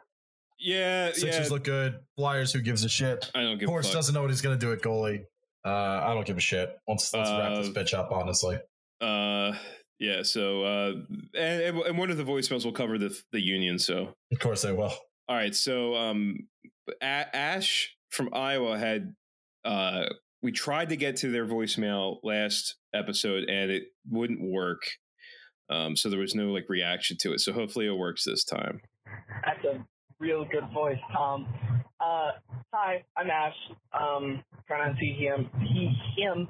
Yeah, Sixers yeah. look good. Flyers, who gives a shit? I don't give a Horse fuck. doesn't know what he's going to do at goalie. Uh, I don't give a shit. Let's, let's wrap this Uh, bitch up, honestly. Uh, yeah. So, uh, and, and and one of the voicemails will cover the the union. So, Of course they will. All right, so um, A- Ash from Iowa had uh, we tried to get to their voicemail last episode and it wouldn't work. Um, so there was no like reaction to it. So hopefully it works this time. That's a real good voice, Tom. Uh, hi, I'm Ash. Um, pronoun he, him. He, him.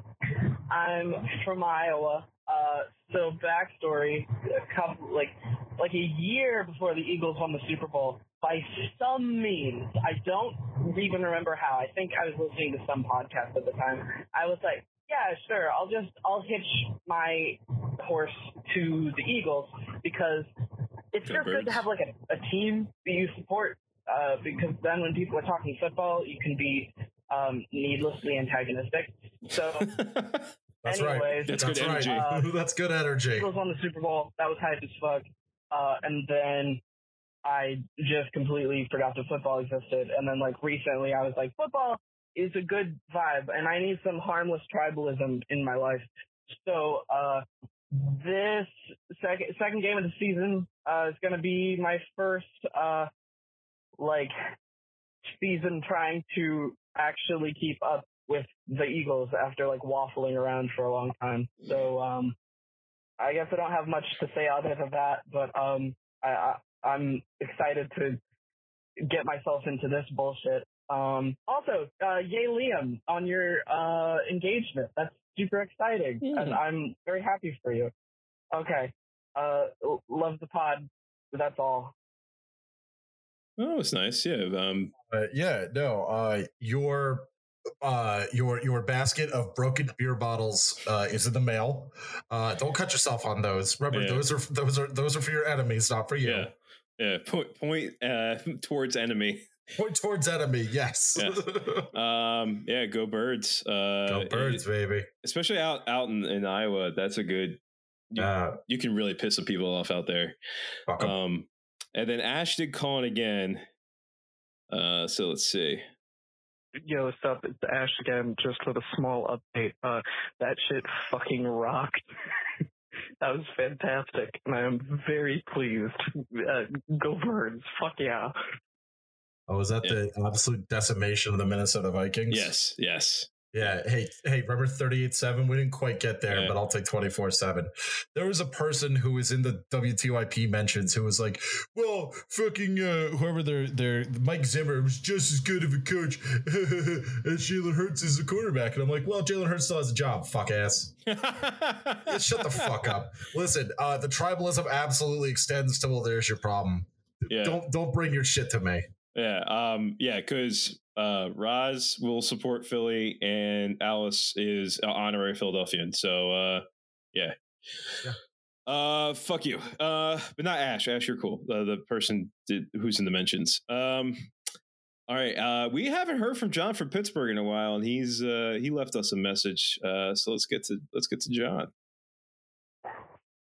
I'm from Iowa. Uh, so backstory, a couple, like, like a year before the Eagles won the Super Bowl, by some means, I don't even remember how. I think I was listening to some podcast at the time. I was like, yeah, sure, I'll just, I'll hitch my horse to the Eagles because it's Go just good to have like a, a team that you support uh, because then when people are talking football, you can be um, needlessly antagonistic. So, <laughs> That's anyways, right. That's That's good right. energy. <laughs> That's good energy. Eagles won the Super Bowl. That was hype as fuck. Uh, and then I just completely forgot that football existed. And then like recently, I was like, football is a good vibe, and I need some harmless tribalism in my life. So uh, this second second game of the season uh, is going to be my first uh, like season trying to actually keep up with the Eagles after like waffling around for a long time. So um I guess I don't have much to say other than that, but um I I, I'm excited to get myself into this bullshit. Um, also, uh, yay, Liam, on your uh, engagement. That's super exciting, and I'm very happy for you. Okay, uh, love the pod. That's all. Oh, it's nice. Yeah. Um, Uh, yeah, no. Uh, your uh, your your basket of broken beer bottles uh, is in the mail. Uh, don't cut yourself on those. Remember, Yeah. those are those are those are for your enemies, not for you. yeah. Yeah. Point, point uh, <laughs> towards enemy. Point towards enemy. Yes. Yes. Um, yeah. Go birds. Uh, Go birds, baby. especially out out in, in Iowa. That's a good. You, Uh, you can really piss some people off out there. fuck 'em. Um, and then Ash did call in again. Uh, so let's see. Yo, what's up? It's Ash again, just with a small update. Uh, that shit fucking rocked. <laughs> that was fantastic, and I am very pleased. Uh, go birds. Fuck yeah. Oh, was that yeah. the absolute decimation of the Minnesota Vikings? Yes, yes. Yeah. Hey, hey, remember 38 7? We didn't quite get there, Yeah. but I'll take 24 7. There was a person who was in the WTYP mentions who was like, well, fucking uh, whoever their their Mike Zimmer was just as good of a coach <laughs> as Jalen Hurts is a quarterback. And I'm like, well, Jalen Hurts still has a job, fuck ass. <laughs> Yeah, shut the fuck up. Listen, uh, the tribalism absolutely extends to well, there's your problem. yeah. Don't don't bring your shit to me. Yeah, um, yeah, because uh, Roz will support Philly and Alice is an honorary Philadelphian. So, uh, yeah. Yeah. Uh, fuck you. Uh, but not Ash. Ash, you're cool. Uh, the person did, who's in the mentions. Um, all right. Uh, we haven't heard from John from Pittsburgh in a while, and he's uh, he left us a message. Uh, so let's get to let's get to John.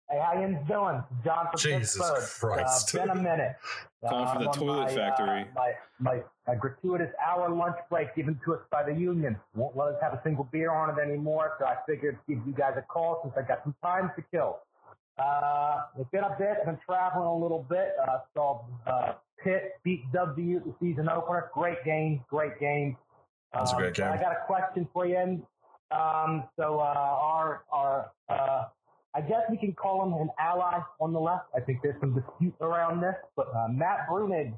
Hey, how you doing? John from Jesus Pittsburgh. Christ. Uh, been a minute. <laughs> Calling from I'm the toilet my, factory. Uh, my, my, my gratuitous hour lunch break given to us by the union. Won't let us have a single beer on it anymore, so I figured give you guys a call since I got some time to kill. Uh, it's been a bit. I've been traveling a little bit. Uh, saw uh, Pitt beat W the season opener. Great game. Great game. That's a Um, great game. I got a question for you. Um, so uh, our our uh, I guess we can call him an ally on the left. I think there's some dispute around this, but uh, Matt Bruenig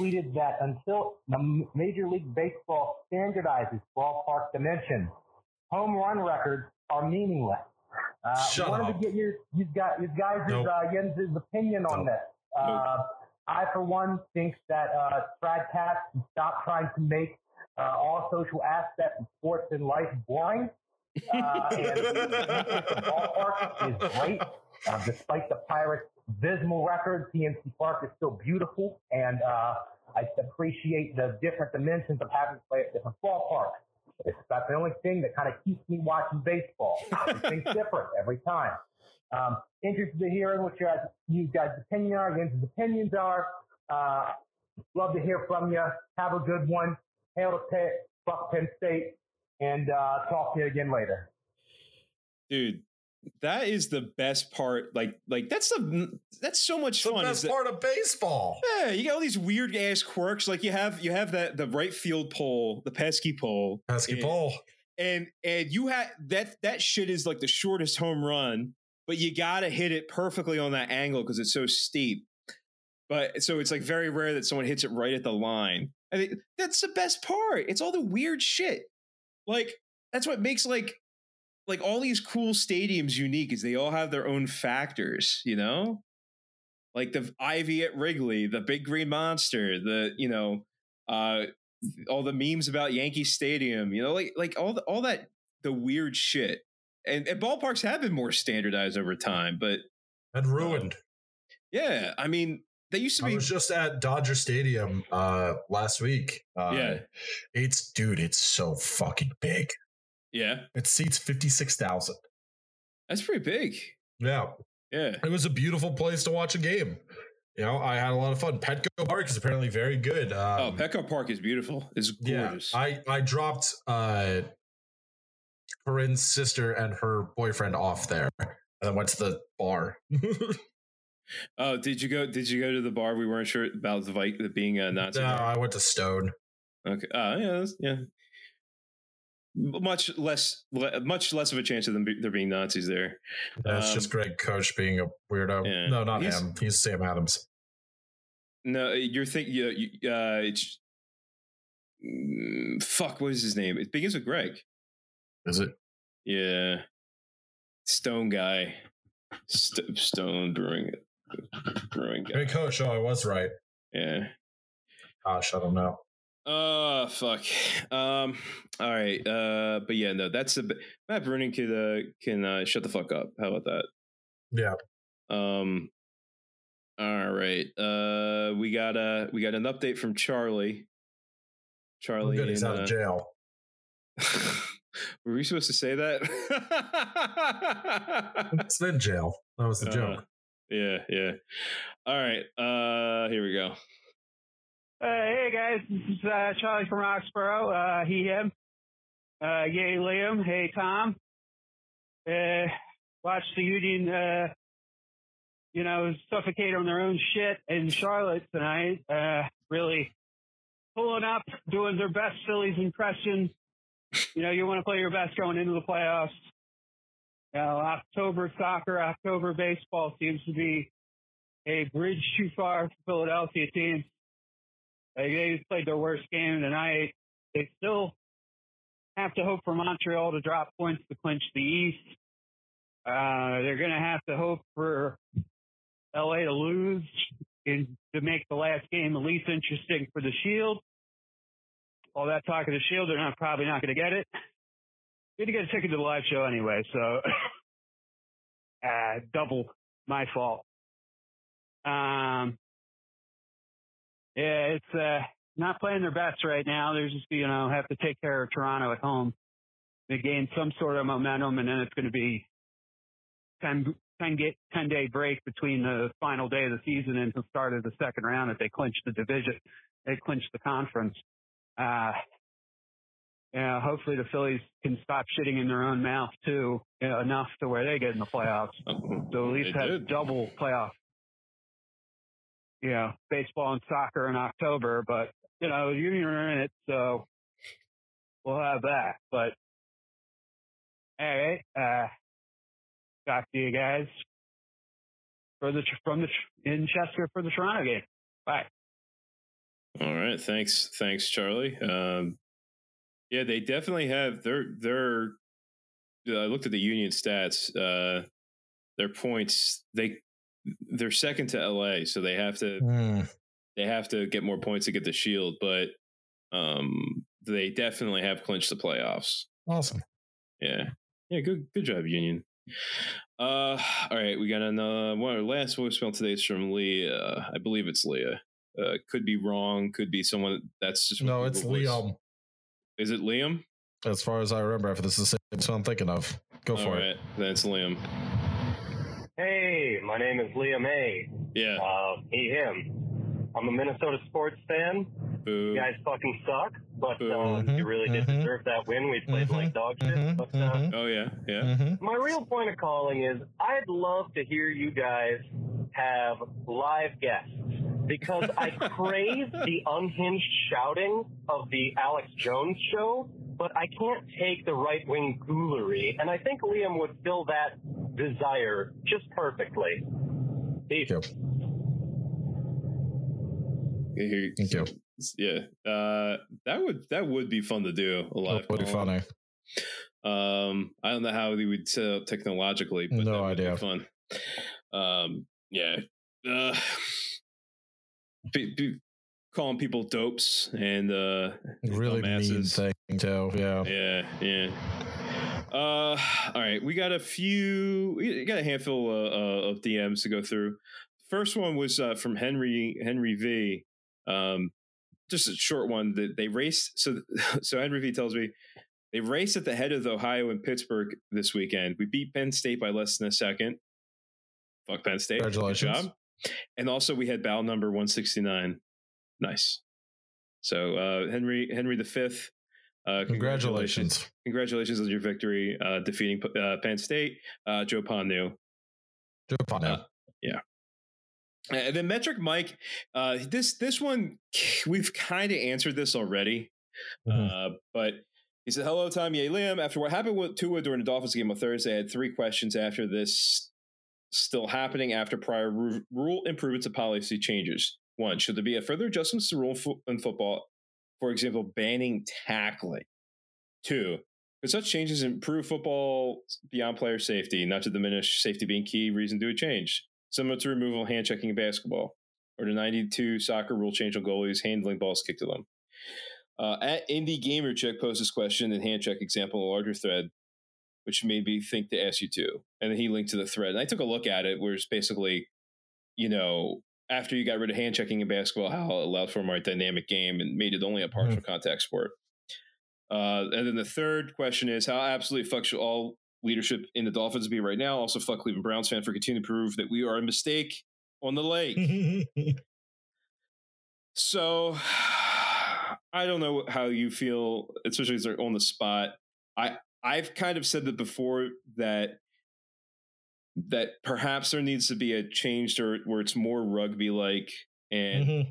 tweeted that until the Major League Baseball standardizes ballpark dimensions, home run records are meaningless. Uh, Shut wanted up. to get your you got you guys' Nope. uh, Jens's opinion on Nope. this. Uh, I, for one, think that uh, Brad Katz should stop trying to make uh, all social aspects of sports and life boring. Uh, the ballpark is great. Uh, despite the Pirates' dismal record, PNC Park is still beautiful, and uh, I appreciate the different dimensions of having to play at different ballparks. It's about the only thing that kind of keeps me watching baseball. Everything's different every time. Um, interested to hearing what your you guys' opinion are, Jens's opinions are. Uh, love to hear from you. Have a good one. Hail to Pitt, fuck Penn State, and uh, talk to you again later. Dude, that is the best part. Like, like that's the that's so much The fun. is best that- part of baseball. Yeah, you got all these weird ass quirks. Like you have you have that the right field pole, the pesky pole, Pesky and, pole. and and you had that that shit is like the shortest home run, but you gotta hit it perfectly on that angle because it's so steep. But so it's like very rare that someone hits it right at the line. I think that's the best part. It's all the weird shit. Like that's what makes like like all these cool stadiums unique is they all have their own factors, you know? Like the Ivy at Wrigley, the Big Green Monster, the, you know, uh all the memes about Yankee Stadium, you know, like like all the, all that the weird shit. And, and ballparks have been more standardized over time, but And ruined. yeah, I mean, they used to I be was just at Dodger Stadium uh last week. Uh, Yeah. It's dude, it's so fucking big. yeah, It seats 56,000. that's pretty big. Yeah. Yeah. It was a beautiful place to watch a game. You know, I had a lot of fun. Petco Park is apparently very good. Um, oh, Petco Park is beautiful. It's yeah, gorgeous. I I dropped uh Corinne's sister and her boyfriend off there, and then went to the bar. <laughs> oh, did you go? Did you go to the bar? We weren't sure about the Vik the being a Nazi. no? I went to Stone. Okay. Uh, yeah. Yeah. Much less, le- much less of a chance of them be, there being Nazis there. That's Um, just Greg Koch being a weirdo. yeah. No, not He's- him. He's Sam Adams. No, you're thinking. You, you, uh, it's mm, fuck. What is his name? It begins with Greg. Is it? Yeah, Stone guy, St- Stone Brewing, Brewing guy. Hey, coach. Oh, I was right. Yeah. Gosh, I don't know. Oh fuck. Um. All right. Uh. But yeah, no. That's a bit- Matt Bruenig could uh can uh, shut the fuck up. How about that? Yeah. Um. All right. Uh. We got uh we got an update from Charlie. Charlie. good. He's out uh, of jail. <laughs> Were we supposed to say that? <laughs> It's in jail. That was the Uh, joke. Yeah. Yeah. All right. Uh. Here we go. Uh, hey guys, this is uh, Charlie from Roxborough. Uh, he, him. Uh, yay, Liam. Hey, Tom. Uh, watched the Union, uh, you know, suffocate on their own shit in Charlotte tonight. Uh, really pulling up, doing their best Phillies impression. You know, you want to play your best going into the playoffs. Know, October soccer, October baseball seems to be a bridge too far for Philadelphia teams. Like, they played their worst game tonight. They still have to hope for Montreal to drop points to clinch the East. Uh, they're going to have to hope for LA to lose in, to make the last game at least interesting for the Shield. All that talk of the Shield, they're not probably not going to get it. To get a ticket to the live show anyway, so <coughs> uh, double my fault. Um, yeah, it's uh, not playing their best right now. They're just, you know, have to take care of Toronto at home. They gain some sort of momentum, and then it's going to be 10, 10, get, 10 day break between the final day of the season and the start of the second round if they clinch the division. They clinch the conference. Uh, yeah, hopefully the Phillies can stop shitting in their own mouth too, you know, enough to where they get in the playoffs. <laughs> So at least They have did. double playoff you know, baseball and soccer in October, but you know, Union are in it, so we'll have that. But all right, uh, talk to you guys for the from the in Chester for the Toronto game. Bye. All right, thanks, thanks, Charlie. Um, yeah, they definitely have. They're they're. I looked at the Union stats. Uh, their points they they're second to LA, so they have to Hmm. they have to get more points to get the Shield, but um, they definitely have clinched the playoffs. Awesome. Yeah, yeah, good good job, Union. Uh, all right, we got another one. Our last voicemail today is from Leah. I believe it's Leah. Uh, could be wrong. Could be someone that's just No, it's. Liam. Is it Liam? As far as I remember, if this is the same one I'm thinking of, go for All it. right, then it's Liam. Hey, my name is Liam A. Yeah. Uh, he, him. I'm a Minnesota sports fan. You guys fucking suck, but um, you really did deserve that win. We played like dog shit. But uh, Oh yeah, yeah. Mm-hmm. my real point of calling is I'd love to hear you guys have live guests because I crave <laughs> the unhinged shouting of the Alex Jones show, but I can't take the right wing foolery, and I think Liam would fill that desire just perfectly. Peace. Thank you. Yeah, uh, that would that would be fun to do. A lot That would be funny. Um, I don't know how they would set up technologically, but No that would be idea. fun. Um, yeah. Uh, be, be calling people dopes and uh, Really mean thing too. Yeah. Yeah, yeah. Uh, all right, we got a few. We got a handful uh, uh, of DMs to go through. First one was uh, from Henry Henry V. Um, just a short one that they raced. So <laughs> so Henry V tells me they raced at the head of the Ohio and Pittsburgh this weekend. We beat Penn State by less than a second. Fuck Penn State. Good Congratulations. job. And also we had bow number 169. Nice. So uh Henry Henry the fifth. Uh, Congratulations. Congratulations on your victory, uh, defeating uh, Penn State. Uh, Joe Ponu. Joe Ponu. Yeah. And then Metric Mike, uh, this this one <laughs> we've kind of answered this already, uh, but he said, "Hello, Tom. Yay, Liam. After what happened with Tua during the Dolphins game on Thursday, I had three questions after this still happening after prior ru- rule improvements and policy changes. One, should there be a further adjustments to rule fo- in football? For example, banning tackling. Two, could such changes improve football beyond player safety, not to diminish safety being key reason to a change, similar to removal of hand checking in basketball, or the 92 soccer rule change on goalies handling balls kicked to them? Uh, at Indie Gamer Check posed this question in hand check example in a larger thread, which made me think to ask you too. And then he linked to the thread. And I took a look at it, where it's basically, you know, after you got rid of hand checking in basketball, how it allowed for a more dynamic game and made it only a partial contact sport. Uh, and then the third question is how absolutely fuck should all leadership in the Dolphins be right now? Also, fuck Cleveland Browns fan for continuing to prove that we are a mistake on the lake. <laughs> so <sighs> I don't know how you feel, especially as they're on the spot. I I've kind of said that before that that perhaps there needs to be a change to where it's more rugby like and Mhm.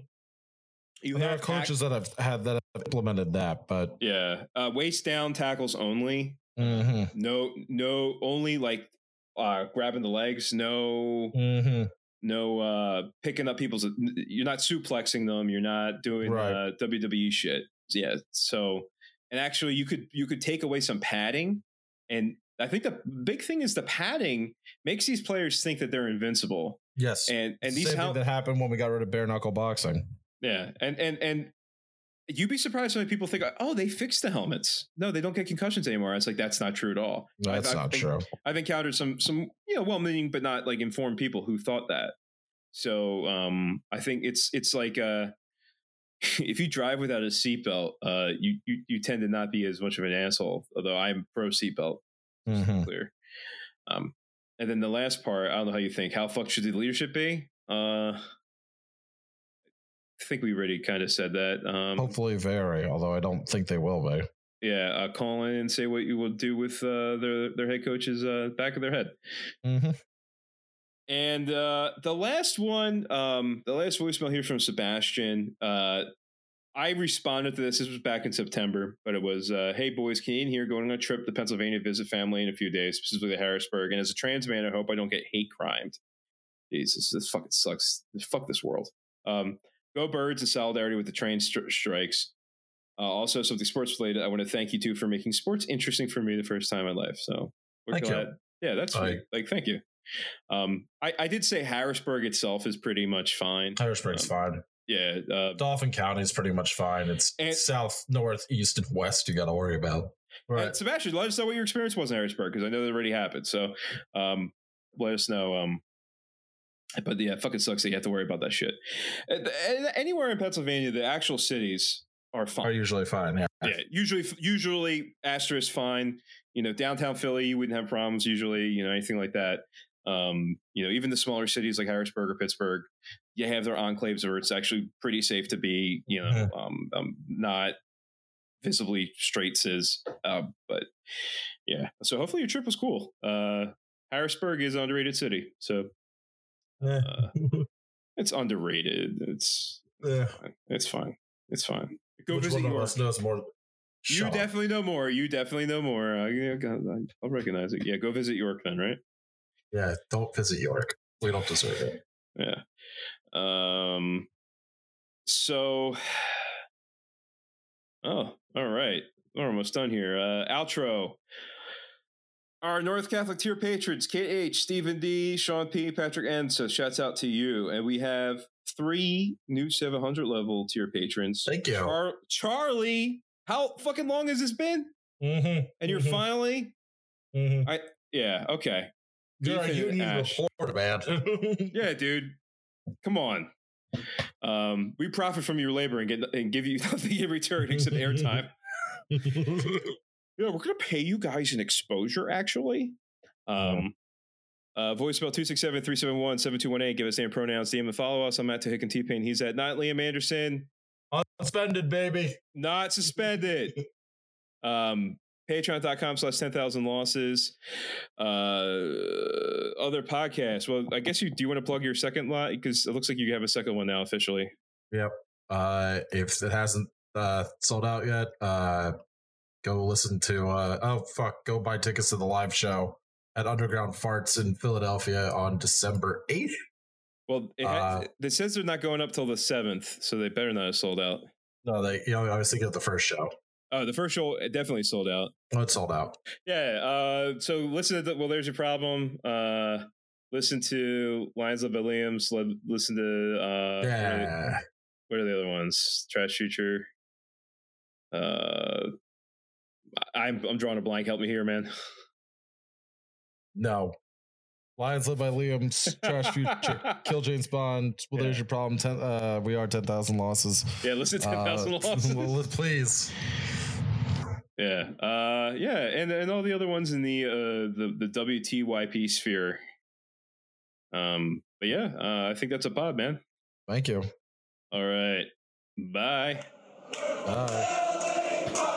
you there are have coaches that have had that have implemented that, but yeah, uh, waist down tackles only. Mhm. No, no, only like uh, grabbing the legs. No, Mhm. no uh, picking up people's. You're not suplexing them. You're not doing Right. uh, WWE shit. Yeah. So, and actually, you could you could take away some padding, and I think the big thing is the padding makes these players think that they're invincible. yes, And and these Same how thing that happened when we got rid of bare knuckle boxing. Yeah, and and and you'd be surprised when people think, "Oh, they fixed the helmets." No, they don't get concussions anymore. It's like that's not true at all. No, I've- that's I've not true. I've encountered some some you know well-meaning but not like informed people who thought that. So um, I think it's it's like uh, if you drive without a seatbelt, uh, you, you you tend to not be as much of an asshole. Although I'm pro seatbelt, just to be Mhm. clear. Um, and then the last part, I don't know how you think. How fucked should the leadership be? Uh, I think we already kind of said that. Um, Hopefully, very. Although I don't think they will be. yeah, uh, call in and say what you will do with uh, their their head coach's uh, back of their head. Mm-hmm. And uh, the last one, um, the last voicemail here from Sebastian. Uh, I responded to this. This was back in September, but it was, uh, "Hey boys, Canadian here, going on a trip to Pennsylvania to visit family in a few days, specifically to Harrisburg. And as a trans man, I hope I don't get hate crimed. Jesus, this fucking sucks. Fuck this world. Um, go birds in solidarity with the train stri- strikes. Uh, also, something sports related. I want to thank you too for making sports interesting for me the first time in life. So we're glad. Yeah, that's Bye. like thank you. Um, I, I did say Harrisburg itself is pretty much fine. Harrisburg's fine. Yeah, uh, Dauphin County is pretty much fine. It's And- south, north, east, and west. You got to worry about. Uh, Sebastian, let us know what your experience was in Harrisburg because I know that already happened. So um, let us know. Um, but yeah, it fucking sucks that you have to worry about that shit. Th- Anywhere in Pennsylvania, the actual cities are fine. Are usually fine. Yeah. Yeah, usually, usually asterisk fine. You know, downtown Philly, you wouldn't have problems usually. You know, anything like that. Um, you know, even the smaller cities like Harrisburg or Pittsburgh, you have their enclaves where it's actually pretty safe to be. You know, um, um, not visibly straight cis. Uh, but yeah, so hopefully your trip was cool. Uh, Harrisburg is an underrated city, so uh, <laughs> it's underrated. It's Yeah. it's fine. It's fine. Go Which visit one of York. us knows more? You Shut up. definitely know more. You definitely know more. Uh, yeah, I'll recognize it. Yeah, go visit York then, right? Yeah. Don't visit York. We don't deserve it. Yeah. Um. So. <sighs> Oh, all right. We're almost done here. Uh, outro. Our North Catholic tier patrons: KH, Stephen D, Sean P, Patrick N. So shouts out to you, and we have three new 700 level tier patrons. Thank you. Char- Charlie. How fucking long has this been? Mm-hmm. And you're Mhm. finally. Mhm. I yeah okay. You're a union reporter, man. <laughs> Yeah, dude. Come on. Um, we profit from your labor and get and give you <laughs> nothing in return except airtime. <laughs> Yeah, we're gonna pay you guys an exposure, actually. Um uh voicemail 267-371-7218. Give us name pronouns, DM and follow us. I'm at Hick and T-Pain. He's at not Liam Anderson. Unsuspended, baby. Not suspended. um patreon.com slash 10,000 losses. Uh, other podcasts. Well, I guess you do you want to plug your second lot? Because it looks like you have a second one now officially. Yep. Uh, if it hasn't uh, sold out yet, uh, go listen to. Uh, oh fuck! Go buy tickets to the live show at Underground Farts in Philadelphia on December eighth. Well, it Uh, had, it says they're not going up till the seventh, so they better not have sold out. No, they. You know, I was thinking of the first show. Oh, the first show it definitely sold out. Oh, it's sold out. Yeah. Uh, so listen to the, well, there's your problem. Uh, listen to Lions by Williams. Listen to uh, what are- Yeah. What are the other ones? Trash Future. Uh, I'm I'm drawing a blank. Help me here, man. No. Lions led by Liam's Trash Future. <laughs> Kill James Bond. Well, there's your problem. Ten, uh, we are 10,000 losses. Yeah, listen to 10,000 Uh, <laughs> losses. please. Yeah. Uh, yeah, and and all the other ones in the uh the the WTYP sphere. Um, but yeah, uh, I think that's a pod, man. Thank you. All right. Bye. Bye.